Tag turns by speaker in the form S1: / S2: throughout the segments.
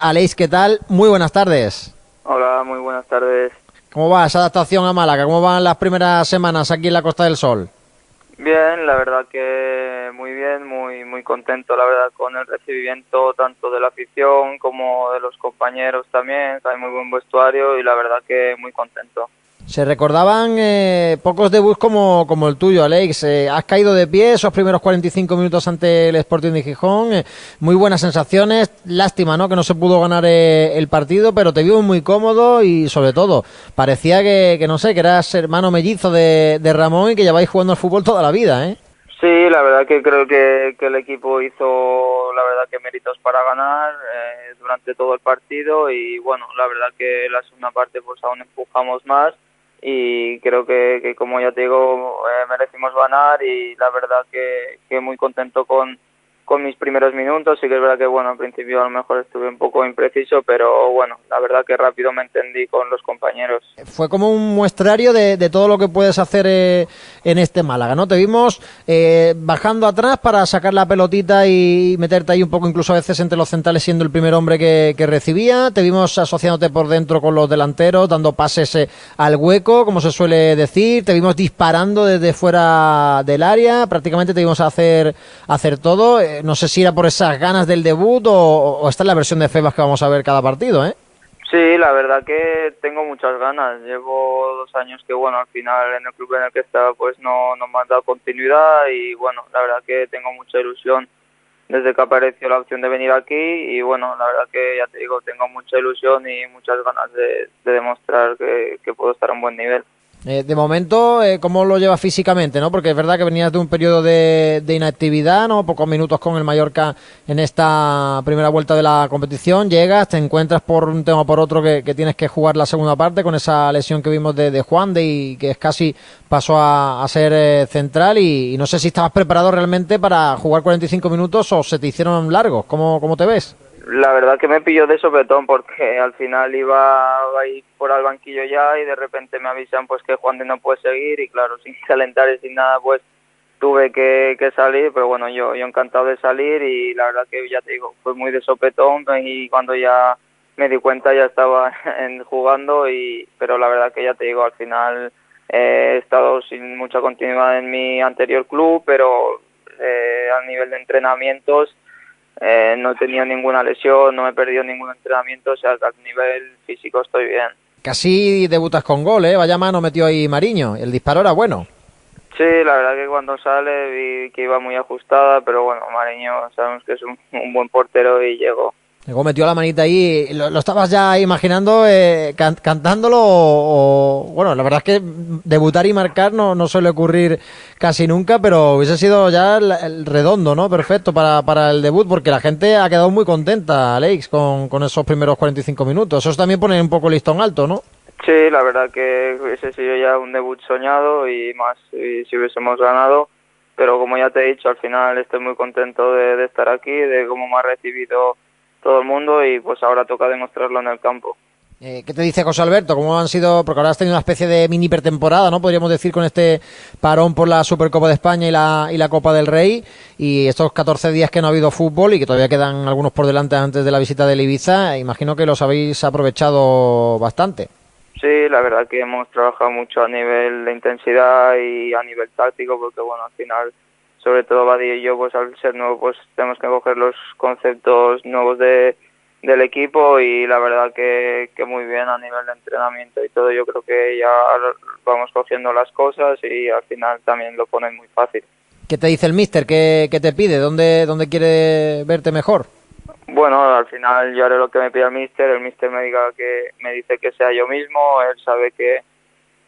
S1: Aleix, ¿qué tal? Muy buenas tardes.
S2: Hola, muy buenas tardes.
S1: ¿Cómo va esa adaptación a Málaga? ¿Cómo van las primeras semanas aquí en la Costa del Sol?
S2: Bien, la verdad que muy bien, muy muy contento, la verdad, con el recibimiento tanto de la afición como de los compañeros también. Hay muy buen vestuario y la verdad que muy contento.
S1: Se recordaban eh, pocos debuts como, como el tuyo, Alex. Eh, has caído de pie esos primeros 45 minutos ante el Sporting de Gijón. Eh, muy buenas sensaciones. Lástima, ¿no? Que no se pudo ganar el partido, pero te vimos muy cómodo y, sobre todo, parecía que, que no sé, que eras hermano mellizo de, de Ramón y que lleváis jugando al fútbol toda la vida, ¿eh?
S2: Sí, la verdad que creo que, que el equipo hizo, la verdad que méritos para ganar durante todo el partido y, bueno, la verdad que la segunda parte pues aún empujamos más y creo que, que como ya te digo eh, merecimos ganar y la verdad que, que muy contento con, con mis primeros minutos. Sí que es verdad que, bueno, al principio a lo mejor estuve un poco impreciso, pero bueno, la verdad que rápido me entendí con los compañeros.
S1: Fue como un muestrario de, todo lo que puedes hacer eh, en este Málaga, ¿no? Te vimos eh, bajando atrás para sacar la pelotita y meterte ahí un poco, incluso a veces entre los centrales, siendo el primer hombre que, recibía. Te vimos asociándote por dentro con los delanteros, dando pases eh, al hueco, como se suele decir. Te vimos disparando desde fuera del área. Prácticamente te vimos hacer, hacer todo. No sé si era por esas ganas del debut o, esta es la versión de Febas que vamos a ver cada partido, ¿eh?
S2: Sí, la verdad que tengo muchas ganas. Llevo dos años que, bueno, al final en el club en el que estaba, pues no, no me han dado continuidad y, bueno, la verdad que tengo mucha ilusión desde que apareció la opción de venir aquí y, bueno, la verdad que ya te digo, tengo mucha ilusión y muchas ganas de, de demostrar que, que puedo estar a un buen nivel.
S1: Eh, de momento, eh, ¿cómo lo llevas físicamente? ¿no? Porque es verdad que venías de un periodo de, inactividad, ¿no? pocos minutos con el Mallorca en esta primera vuelta de la competición. Llegas, te encuentras por un tema o por otro que, tienes que jugar la segunda parte con esa lesión que vimos de, Juan de y que es casi pasó a, a ser eh, central. Y, y, no sé si estabas preparado realmente para jugar 45 minutos o se te hicieron largos. ¿Cómo, cómo te ves?
S2: La verdad que me pilló de sopetón porque al final iba a ir por al banquillo ya y de repente me avisan pues que Juan de no puede seguir y claro, sin calentar y sin nada pues tuve que, que salir, pero bueno, yo, yo encantado de salir y la verdad que ya te digo, fue muy de sopetón y cuando ya me di cuenta ya estaba en, jugando y pero la verdad que ya te digo, al final eh, he estado sin mucha continuidad en mi anterior club, pero eh, a nivel de entrenamientos eh, no he tenido ninguna lesión, no he perdido ningún entrenamiento, o sea, a nivel físico estoy bien.
S1: Casi debutas con gol, ¿eh? Vaya mano metió ahí Mariño, el disparo era bueno.
S2: Sí, la verdad que cuando sale vi que iba muy ajustada, pero bueno, Mariño sabemos que es un, un buen portero y llegó.
S1: Luego metió la manita ahí, ¿lo, estabas ya imaginando eh, can, cantándolo o, bueno, la verdad es que debutar y marcar no, no suele ocurrir casi nunca, pero hubiese sido ya el, el redondo, ¿no? Perfecto para, para, el debut, porque la gente ha quedado muy contenta, Alex, con, con esos primeros 45 minutos. Eso también pone un poco el listón alto, ¿no?
S2: Sí, la verdad que hubiese sido ya un debut soñado y más y si hubiésemos ganado, pero como ya te he dicho, al final estoy muy contento de, de estar aquí, de cómo me ha recibido todo el mundo y pues ahora toca demostrarlo en el campo.
S1: Eh, ¿Qué te dice José Alberto? ¿Cómo han sido? Porque ahora has tenido una especie de mini pretemporada, ¿no? Podríamos decir con este parón por la Supercopa de España y la, y la Copa del Rey y estos 14 días que no ha habido fútbol y que todavía quedan algunos por delante antes de la visita de Ibiza, imagino que los habéis aprovechado bastante.
S2: Sí, la verdad que hemos trabajado mucho a nivel de intensidad y a nivel táctico porque bueno, al final sobre todo Badía y yo, pues al ser nuevo, pues tenemos que coger los conceptos nuevos de, del equipo y la verdad que, que muy bien a nivel de entrenamiento y todo. Yo creo que ya vamos cogiendo las cosas y al final también lo ponen muy fácil.
S1: ¿Qué te dice el míster? ¿Qué, qué te pide? ¿Dónde, ¿Dónde quiere verte mejor?
S2: Bueno, al final yo haré lo que me pide el míster. El míster me diga que me dice que sea yo mismo. Él sabe que,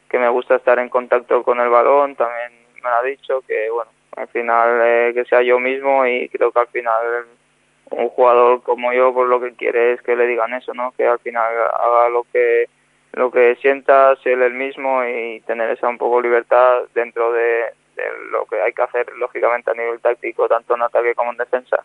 S2: que me gusta estar en contacto con el balón. También me lo ha dicho que, bueno, al final eh, que sea yo mismo y creo que al final un jugador como yo pues lo que quiere es que le digan eso no que al final haga lo que lo que sienta ser el mismo y tener esa un poco libertad dentro de, de lo que hay que hacer lógicamente a nivel táctico tanto en ataque como en defensa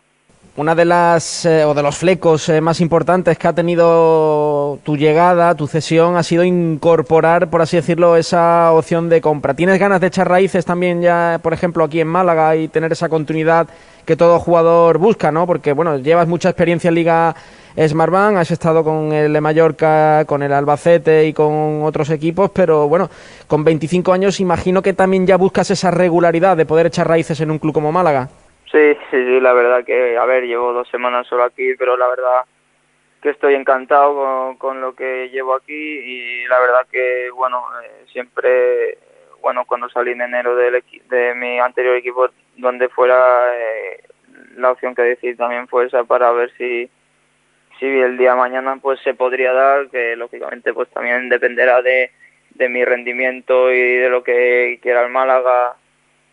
S3: una de las eh, o de los flecos eh, más importantes que ha tenido tu llegada, tu cesión, ha sido incorporar, por así decirlo, esa opción de compra. ¿Tienes ganas de echar raíces también ya, por ejemplo, aquí en Málaga y tener esa continuidad que todo jugador busca, ¿no? Porque, bueno, llevas mucha experiencia en Liga Smartbank, has estado con el de Mallorca, con el Albacete y con otros equipos, pero, bueno, con 25 años imagino que también ya buscas esa regularidad de poder echar raíces en un club como Málaga.
S2: Sí, sí, sí, la verdad que, a ver, llevo dos semanas solo aquí, pero la verdad que estoy encantado con, lo que llevo aquí y la verdad que, bueno, eh, siempre, bueno, cuando salí en enero del de mi anterior equipo, donde fuera, eh, la opción que decidí también fue esa para ver si, si el día mañana pues se podría dar, que lógicamente pues también dependerá de, de mi rendimiento y de lo que quiera el Málaga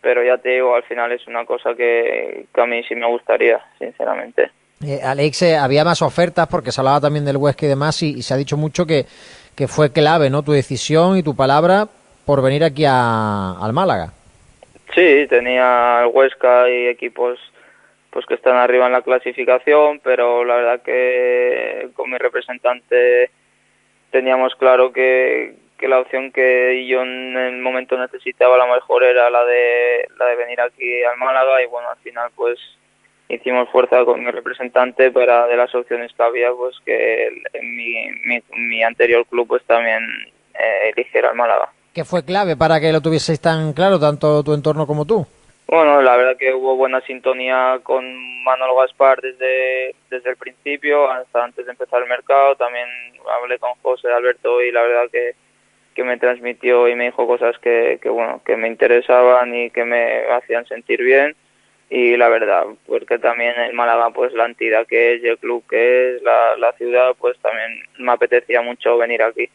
S2: pero ya te digo, al final es una cosa que, a mí sí me gustaría, sinceramente.
S1: Eh, Alex, eh, había más ofertas porque se hablaba también del Huesca y demás y, se ha dicho mucho que, que, fue clave no tu decisión y tu palabra por venir aquí a, al Málaga.
S2: Sí, tenía el Huesca y equipos pues que están arriba en la clasificación, pero la verdad que con mi representante teníamos claro que, que la opción que yo en el momento necesitaba la mejor era la de la de venir aquí al Málaga y bueno al final pues hicimos fuerza con mi representante para de las opciones que había pues que mi, mi, anterior club pues también eh, eligiera al Málaga.
S1: ¿Qué fue clave para que lo tuvieseis tan claro tanto tu entorno como tú?
S2: Bueno, la verdad que hubo buena sintonía con Manolo Gaspar desde, desde el principio, hasta antes de empezar el mercado. También hablé con José Alberto y la verdad que que me transmitió y me dijo cosas que, que, bueno que me interesaban y que me hacían sentir bien y la verdad porque también el Málaga pues la entidad que es el club que es la, la ciudad pues también me apetecía mucho venir aquí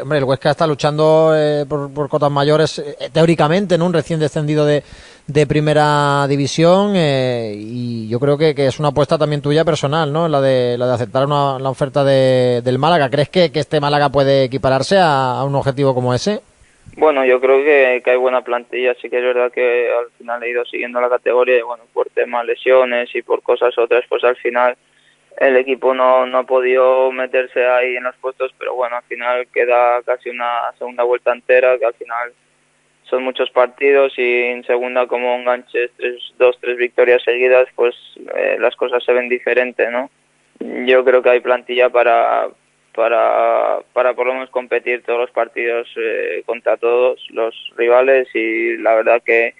S1: hombre, el Huesca está luchando eh, por, por, cotas mayores, eh, teóricamente, ¿no? Un recién descendido de, de primera división eh, y yo creo que, que, es una apuesta también tuya personal, ¿no? La de, la de aceptar una, la oferta de, del Málaga. ¿Crees que, que este Málaga puede equipararse a, a, un objetivo como ese?
S2: Bueno, yo creo que, que, hay buena plantilla, sí que es verdad que al final he ido siguiendo la categoría y bueno, por temas lesiones y por cosas otras, pues al final el equipo no, no ha podido meterse ahí en los puestos, pero bueno, al final queda casi una segunda vuelta entera, que al final son muchos partidos y en segunda como enganches tres, dos, tres victorias seguidas, pues eh, las cosas se ven diferentes, ¿no? Yo creo que hay plantilla para, para, para por lo menos competir todos los partidos eh, contra todos los rivales y la verdad que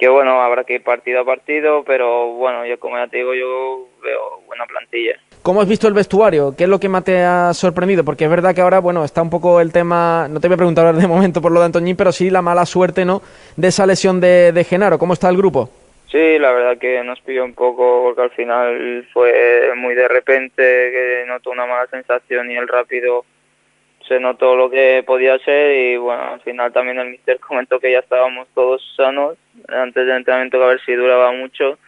S2: que bueno, habrá que ir partido a partido, pero bueno, yo como ya te digo, yo veo buena plantilla.
S3: ¿Cómo has visto el vestuario? ¿Qué es lo que más te ha sorprendido? Porque es verdad que ahora, bueno, está un poco el tema, no te voy a preguntar de momento por lo de Antoñín, pero sí la mala suerte, ¿no?, de esa lesión de, de Genaro. ¿Cómo está el grupo?
S2: Sí, la verdad que nos pilló un poco porque al final fue muy de repente, que notó una mala sensación y el rápido se notó lo que podía ser y bueno, al final también el mister comentó que ya estábamos todos sanos antes del entrenamiento que a ver si duraba mucho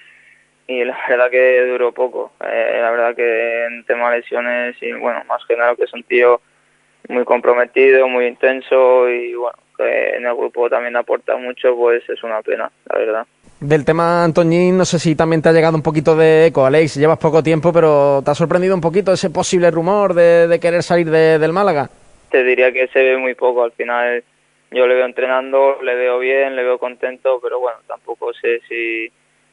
S2: y la verdad que duró poco. Eh, la verdad que en tema de lesiones y bueno, más que nada que es un tío muy comprometido, muy intenso y bueno, que en el grupo también aporta mucho, pues es una pena, la verdad.
S3: Del tema Antoñín, no sé si también te ha llegado un poquito de eco, Alex. Llevas poco tiempo, pero ¿te ha sorprendido un poquito ese posible rumor de, de querer salir de, del Málaga?
S2: Te diría que se ve muy poco. Al final yo le veo entrenando, le veo bien, le veo contento, pero bueno, tampoco sé si,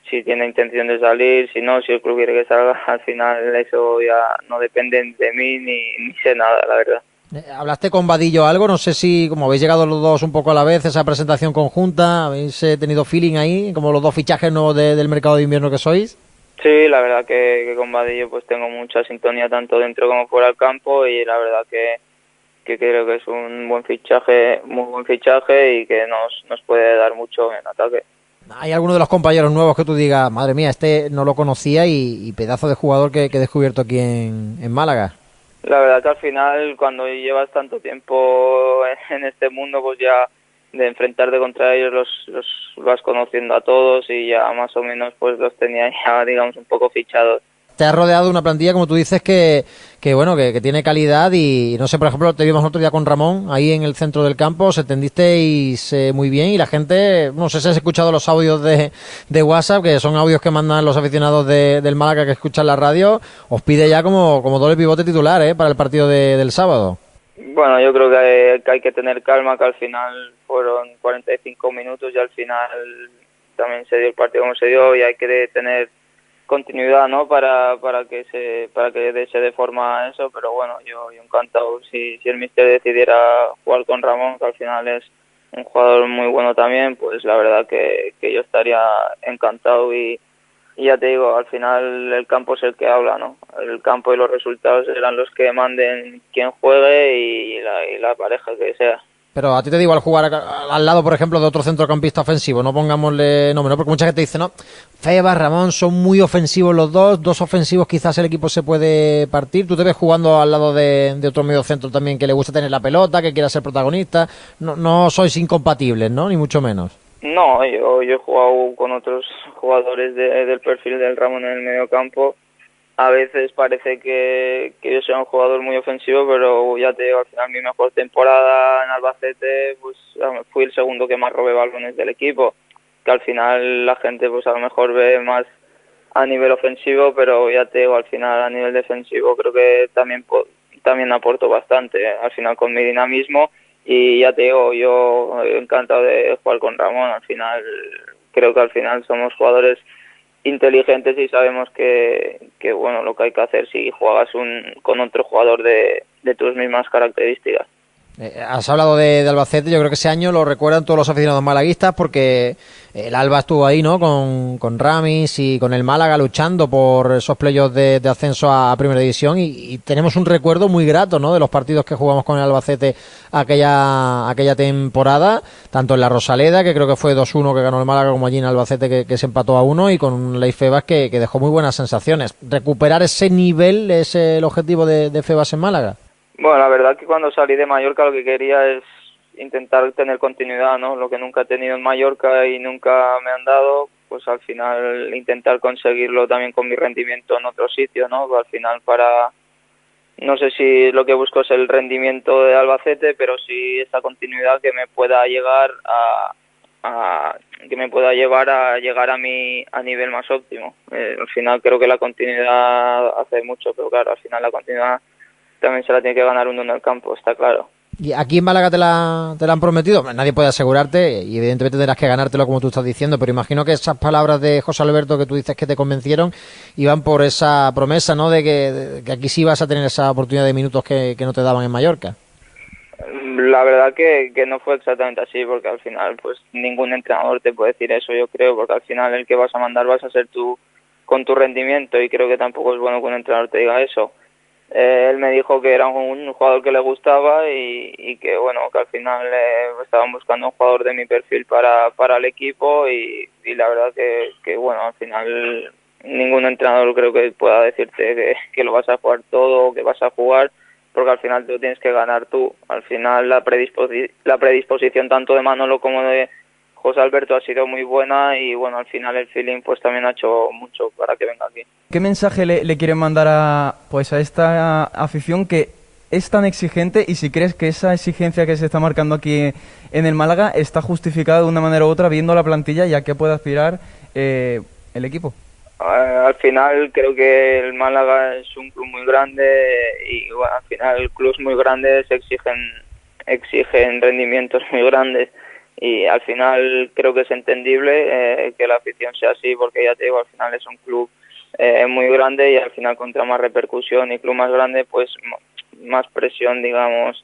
S2: si tiene intención de salir, si no, si el club quiere que salga, al final eso ya no depende de mí ni, ni sé nada, la verdad.
S1: Eh, ¿Hablaste con Vadillo algo? No sé si, como habéis llegado los dos un poco a la vez, esa presentación conjunta, ¿habéis eh, tenido feeling ahí, como los dos fichajes nuevos del mercado de invierno que sois?
S2: Sí, la verdad que, que, con Vadillo pues tengo mucha sintonía tanto dentro como fuera del campo y la verdad que, que creo que es un buen fichaje, muy buen fichaje y que nos, nos puede dar mucho en ataque.
S1: ¿Hay alguno de los compañeros nuevos que tú digas, madre mía, este no lo conocía y, pedazo de jugador que, he descubierto aquí en, Málaga?
S2: La verdad que al final, cuando llevas tanto tiempo en este mundo, pues ya de enfrentarte contra ellos los, los vas conociendo a todos y ya más o menos pues los tenía ya, digamos, un poco fichados
S1: te has rodeado de una plantilla, como tú dices, que, que bueno, que, tiene calidad y no sé, por ejemplo, te vimos otro día con Ramón ahí en el centro del campo, os entendisteis eh, muy bien y la gente, no sé si has escuchado los audios de, de WhatsApp, que son audios que mandan los aficionados de, del Málaga que escuchan la radio, os pide ya como, como doble pivote titular ¿eh? para el partido del sábado.
S2: Bueno, yo creo que que hay, que tener calma, que al final fueron 45 minutos y al final también se dio el partido como se dio y hay que tener continuidad no para para que se para que se dé forma eso pero bueno yo, encantado. Si, si el mister decidiera jugar con Ramón que al final es un jugador muy bueno también pues la verdad que, que yo estaría encantado y, y ya te digo al final el campo es el que habla no el campo y los resultados serán los que manden quién juegue y la, y la pareja que sea
S1: pero a ti te digo, al jugar al lado, por ejemplo, de otro centrocampista ofensivo, no pongámosle nombre, ¿no? Porque mucha gente dice, no, Feba, Ramón son muy ofensivos los dos, dos ofensivos quizás el equipo se puede partir. Tú te ves jugando al lado de, otro medio centro también que le gusta tener la pelota, que quiera ser protagonista. No, no sois incompatibles, ¿no? Ni mucho menos.
S2: No, yo, yo he jugado con otros jugadores del perfil del Ramón en el medio campo a veces parece que, yo soy un jugador muy ofensivo, pero ya te digo, al final mi mejor temporada en Albacete, pues fui el segundo que más robé balones del equipo, que al final la gente pues a lo mejor ve más a nivel ofensivo, pero ya te digo, al final a nivel defensivo creo que también también aporto bastante, ¿eh? al final con mi dinamismo y ya te digo, yo encantado de jugar con Ramón, al final creo que al final somos jugadores inteligentes y sabemos que, que, bueno lo que hay que hacer si juegas un, con otro jugador de, de tus mismas características.
S1: Eh, has hablado de, Albacete, yo creo que ese año lo recuerdan todos los aficionados malaguistas porque el Alba estuvo ahí, ¿no? Con, con Ramis y con el Málaga luchando por esos playos de, ascenso a, Primera División y, tenemos un recuerdo muy grato, ¿no? De los partidos que jugamos con el Albacete aquella, aquella temporada, tanto en la Rosaleda, que creo que fue 2-1 que ganó el Málaga, como allí en Albacete que, se empató a 1 y con Ley Febas que, que, dejó muy buenas sensaciones. ¿Recuperar ese nivel es el objetivo de Febas en Málaga?
S2: Bueno, la verdad que cuando salí de Mallorca lo que quería es intentar tener continuidad, ¿no? Lo que nunca he tenido en Mallorca y nunca me han dado, pues al final intentar conseguirlo también con mi rendimiento en otro sitio, ¿no? Al final para no sé si lo que busco es el rendimiento de Albacete, pero sí esa continuidad que me pueda llegar a, a que me pueda llevar a llegar a mi a nivel más óptimo. Eh, al final creo que la continuidad hace mucho, pero claro, al final la continuidad también se la tiene que ganar uno en el campo, está claro.
S1: ¿Y aquí en Málaga te la, te la han prometido? Nadie puede asegurarte y evidentemente tendrás que ganártelo como tú estás diciendo, pero imagino que esas palabras de José Alberto que tú dices que te convencieron iban por esa promesa, ¿no? De que, aquí sí vas a tener esa oportunidad de minutos que, no te daban en Mallorca.
S2: La verdad que, que no fue exactamente así, porque al final pues ningún entrenador te puede decir eso, yo creo, porque al final el que vas a mandar vas a ser tú con tu rendimiento y creo que tampoco es bueno que un entrenador te diga eso eh, él me dijo que era un, jugador que le gustaba y, que bueno que al final eh, estaban buscando un jugador de mi perfil para, para el equipo y, la verdad que, bueno al final ningún entrenador creo que pueda decirte que, que lo vas a jugar todo o que vas a jugar porque al final lo tienes que ganar tú. Al final la, la predisposición tanto de Manolo como de José Alberto ha sido muy buena y bueno, al final el feeling pues también ha hecho mucho para que venga aquí.
S4: ¿Qué mensaje le, le quieren mandar a, pues a esta afición que es tan exigente y si crees que esa exigencia que se está marcando aquí en el Málaga está justificada de una manera u otra viendo la plantilla y a qué puede aspirar eh, el equipo?
S2: Eh, al final creo que el Málaga es un club muy grande y bueno, al final clubes muy grandes exigen exigen rendimientos muy grandes y al final creo que es entendible eh, que la afición sea así porque ya te digo al final es un club eh, muy grande y al final contra más repercusión y club más grande pues más presión digamos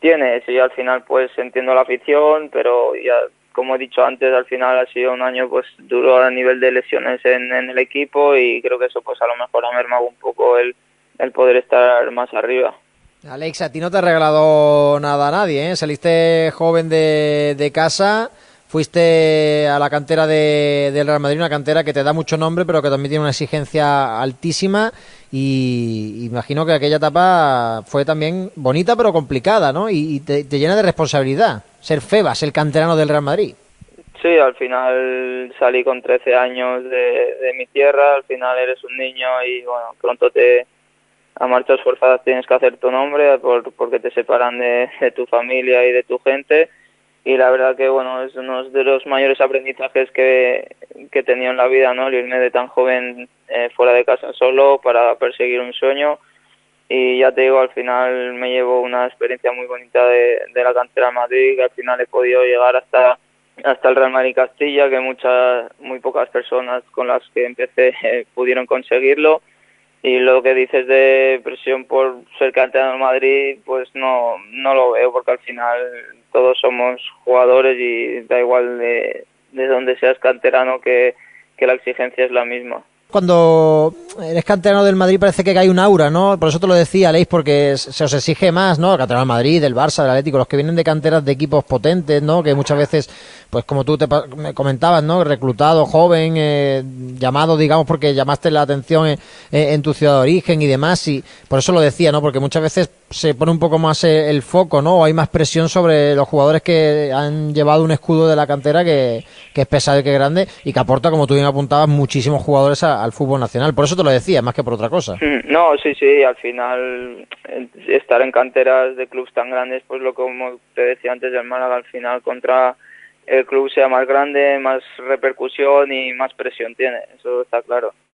S2: tiene. Y al final pues entiendo la afición pero ya como he dicho antes al final ha sido un año pues duro a nivel de lesiones en, en el equipo y creo que eso pues a lo mejor ha mermado un poco el, el poder estar más arriba
S1: Alex, a ti no te ha regalado nada a nadie, ¿eh? Saliste joven de, de casa, fuiste a la cantera de, del Real Madrid, una cantera que te da mucho nombre, pero que también tiene una exigencia altísima. Y imagino que aquella etapa fue también bonita, pero complicada, ¿no? Y, te, llena de responsabilidad ser Febas, el canterano del Real Madrid.
S2: Sí, al final salí con 13 años de, de mi tierra, al final eres un niño y bueno, pronto te a marchas forzadas tienes que hacer tu nombre por, porque te separan de, tu familia y de tu gente. Y la verdad que bueno es uno de los mayores aprendizajes que, que he tenido en la vida no el irme de tan joven eh, fuera de casa solo para perseguir un sueño. Y ya te digo al final me llevo una experiencia muy bonita de, de la cantera de Madrid que al final he podido llegar hasta hasta el Real Madrid Castilla que muchas muy pocas personas con las que empecé eh, pudieron conseguirlo y lo que dices de presión por ser canterano en Madrid, pues no, no lo veo, porque al final todos somos jugadores y da igual de, de donde seas canterano que, que la exigencia es la misma
S1: cuando eres canterano del Madrid parece que hay un aura, ¿no? Por eso te lo decía, Leis, porque se os exige más, ¿no? El canterano del Madrid, del Barça, del Atlético, los que vienen de canteras de equipos potentes, ¿no? Que muchas veces, pues como tú te me comentabas, ¿no? Reclutado, joven, eh, llamado, digamos, porque llamaste la atención en, en, tu ciudad de origen y demás, y por eso lo decía, ¿no? Porque muchas veces se pone un poco más el foco, ¿no? O hay más presión sobre los jugadores que han llevado un escudo de la cantera que, que es pesado y que grande y que aporta, como tú bien apuntabas, muchísimos jugadores a, al fútbol nacional. Por eso te lo decía, más que por otra cosa.
S2: No, sí, sí, al final estar en canteras de clubes tan grandes, pues lo como te decía antes del Málaga, al final contra el club sea más grande, más repercusión y más presión tiene, eso está claro.